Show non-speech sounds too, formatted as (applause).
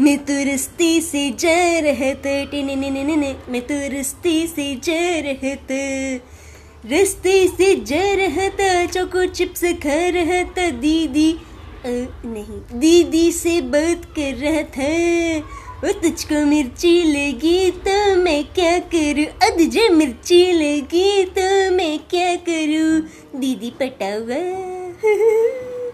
मैं तो से ज रहते टिने ने ने ने मैं तो से ज रहते। रस्ते से ज रहा था चोको चिप्स खा रहा था दीदी आ, नहीं दीदी से बात कर रहा था और तुझको मिर्ची लगी तो मैं क्या करूँ? अद जे मिर्ची लगी तो मैं क्या करूँ? दीदी पटावा। (laughs)